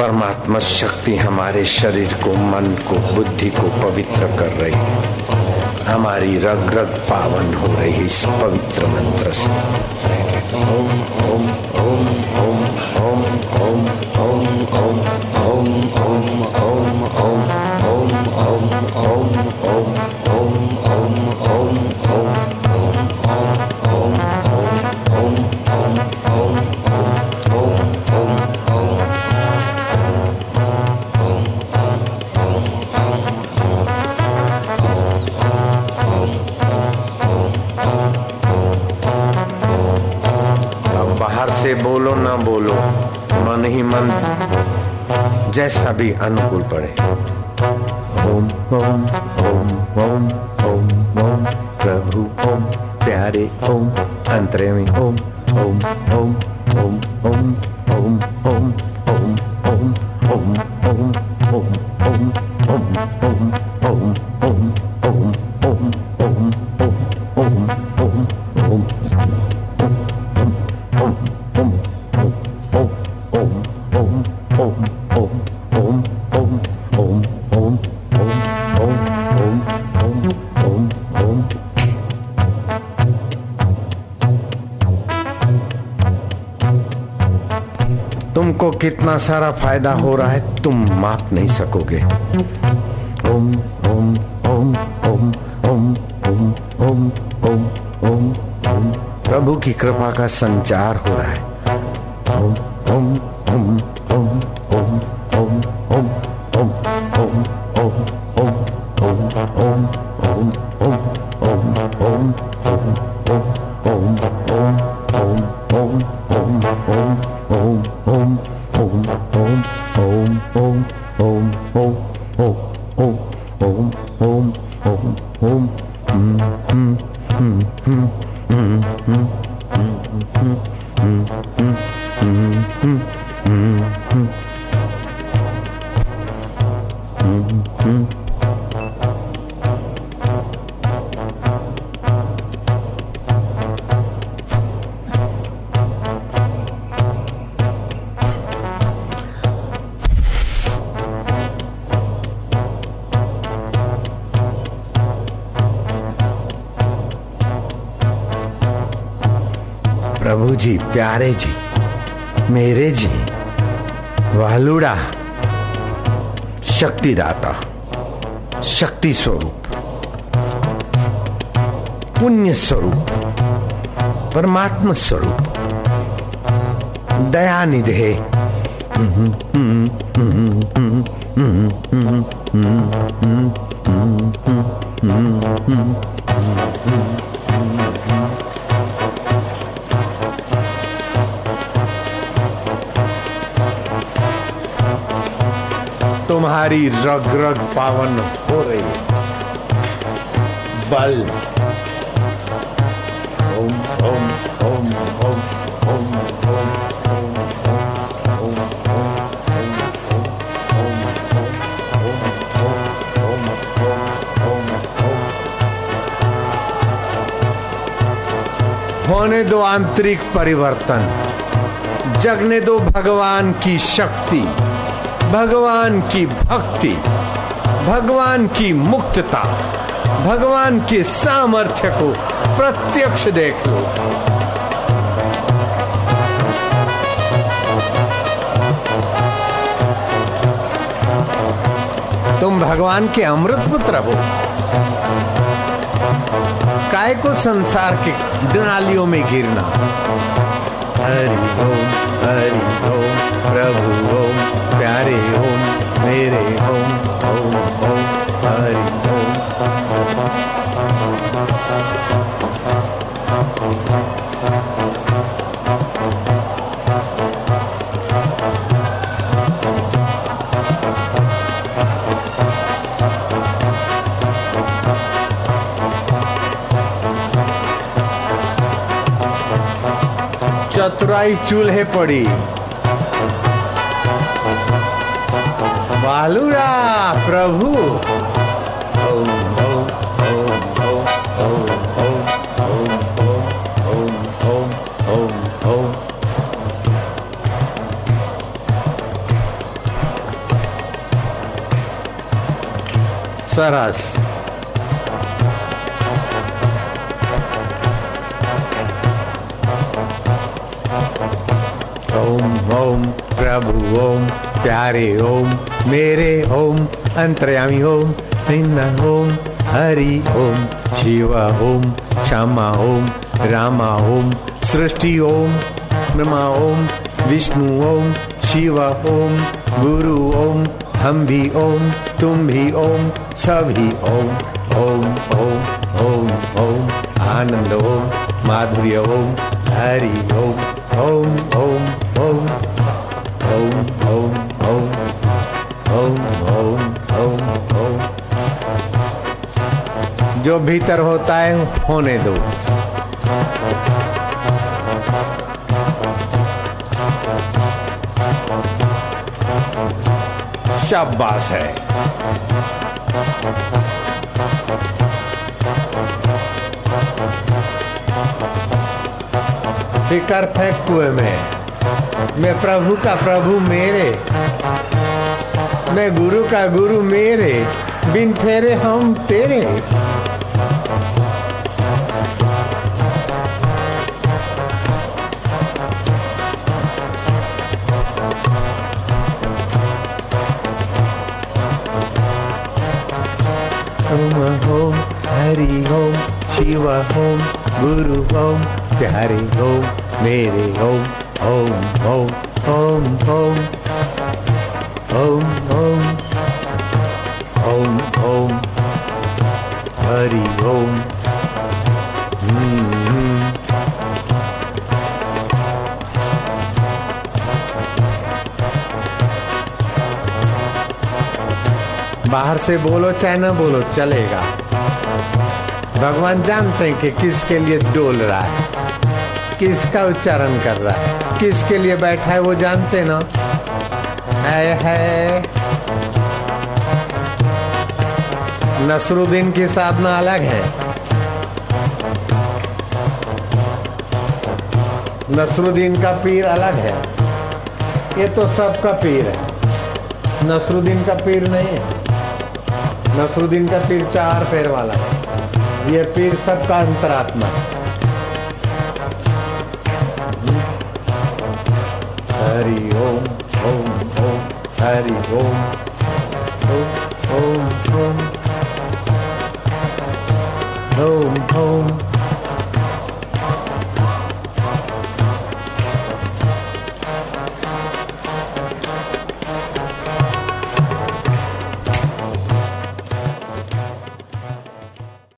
परमात्मा शक्ति हमारे शरीर को, मन को, बुद्धि को पवित्र कर रही है। हमारी रग रग पावन हो रही है इस पवित्र मंत्र से। ओम ओम ओम ओम ओम ओम। मन ही मन जैसा भी अनुकूल पड़े ओम ओम ओम ओम ओम ओम प्रभु ओम प्यारे ओम अंतरे में ओम ओम ओम ओम ओम ओम ओम कितना सारा फ़ायदा हो रहा है तुम माप नहीं सकोगे ओम ओम ओम ओम ओम ओम ओम ओम ओम ओम प्रभु की कृपा का संचार हो रहा है ओम ओम ओम ओम ओम ओम ओम Mm-hmm. प्रभु जी, प्यारे जी, मेरे जी, वालुड़ा, शक्तिदाता शक्ति स्वरूप पुण्य स्वरूप परमात्मा स्वरूप दया निधे तुम्हारी रग रग पावन हो रही बल ओम ओम ओम ओम ओम ओम होने दो आंतरिक परिवर्तन जगने दो भगवान की शक्ति भगवान की भक्ति, भगवान की मुक्तता, भगवान के सामर्थ्य को प्रत्यक्ष देख लो। तुम भगवान के अमृत पुत्र हो। काय को संसार के नालियों में गिरना? हरि ओम हरि ओम, प्रभु ओम। प्यारे ओम मेरे ओम ओम चतुराई चूल्हे पड़ी। बालूरा प्रभु। सरस। ओम ओम प्रभु ओम प्यारे ओम। मेरे ओम अंतर्यामी ओम निंदन ओम हरि ओम शिवा ओम श्यामा ओम रामा ओम सृष्टि ओम ब्रह्मा ओम विष्णु ओम शिव ओम गुरु ओम हम भी ओम तुम भी ओम सभी ओम ओम ओम ओम ओम आनंद ओम माधुर्य ओम हरि ओम ओम ओम ओम ओम ओम ओम ओम ओम ओम ओम जो भीतर होता है, होने दो। शाबाश है। फिकर फेंक कुएँ में। मैं प्रभु का प्रभु मेरे। मैं गुरु का गुरु मेरे, बिन फेरे हम तेरे। ओम हरि ओम शिव ओम गुरु ओम प्यारे ओम मेरे ओम ओम ओम ओम ओम ओम ओम ओम ओम हरि ओम बाहर से बोलो, चाहे ना बोलो, चलेगा। भगवान जानते हैं कि किसके लिए डोल रहा है, किसका उच्चारण कर रहा है, किसके लिए बैठा है वो जानते ना। है है। नसरुद्दीन की साधना अलग है। नसरुद्दीन का पीर अलग है। ये तो सबका पीर है। नसरुद्दीन का पीर नहीं है। नसरुद्दीन का पीर चार पैर वाला है। ये पीर सबका अंतरात्मा है। Hari Om Om. Harry home, home, home, home, home, home.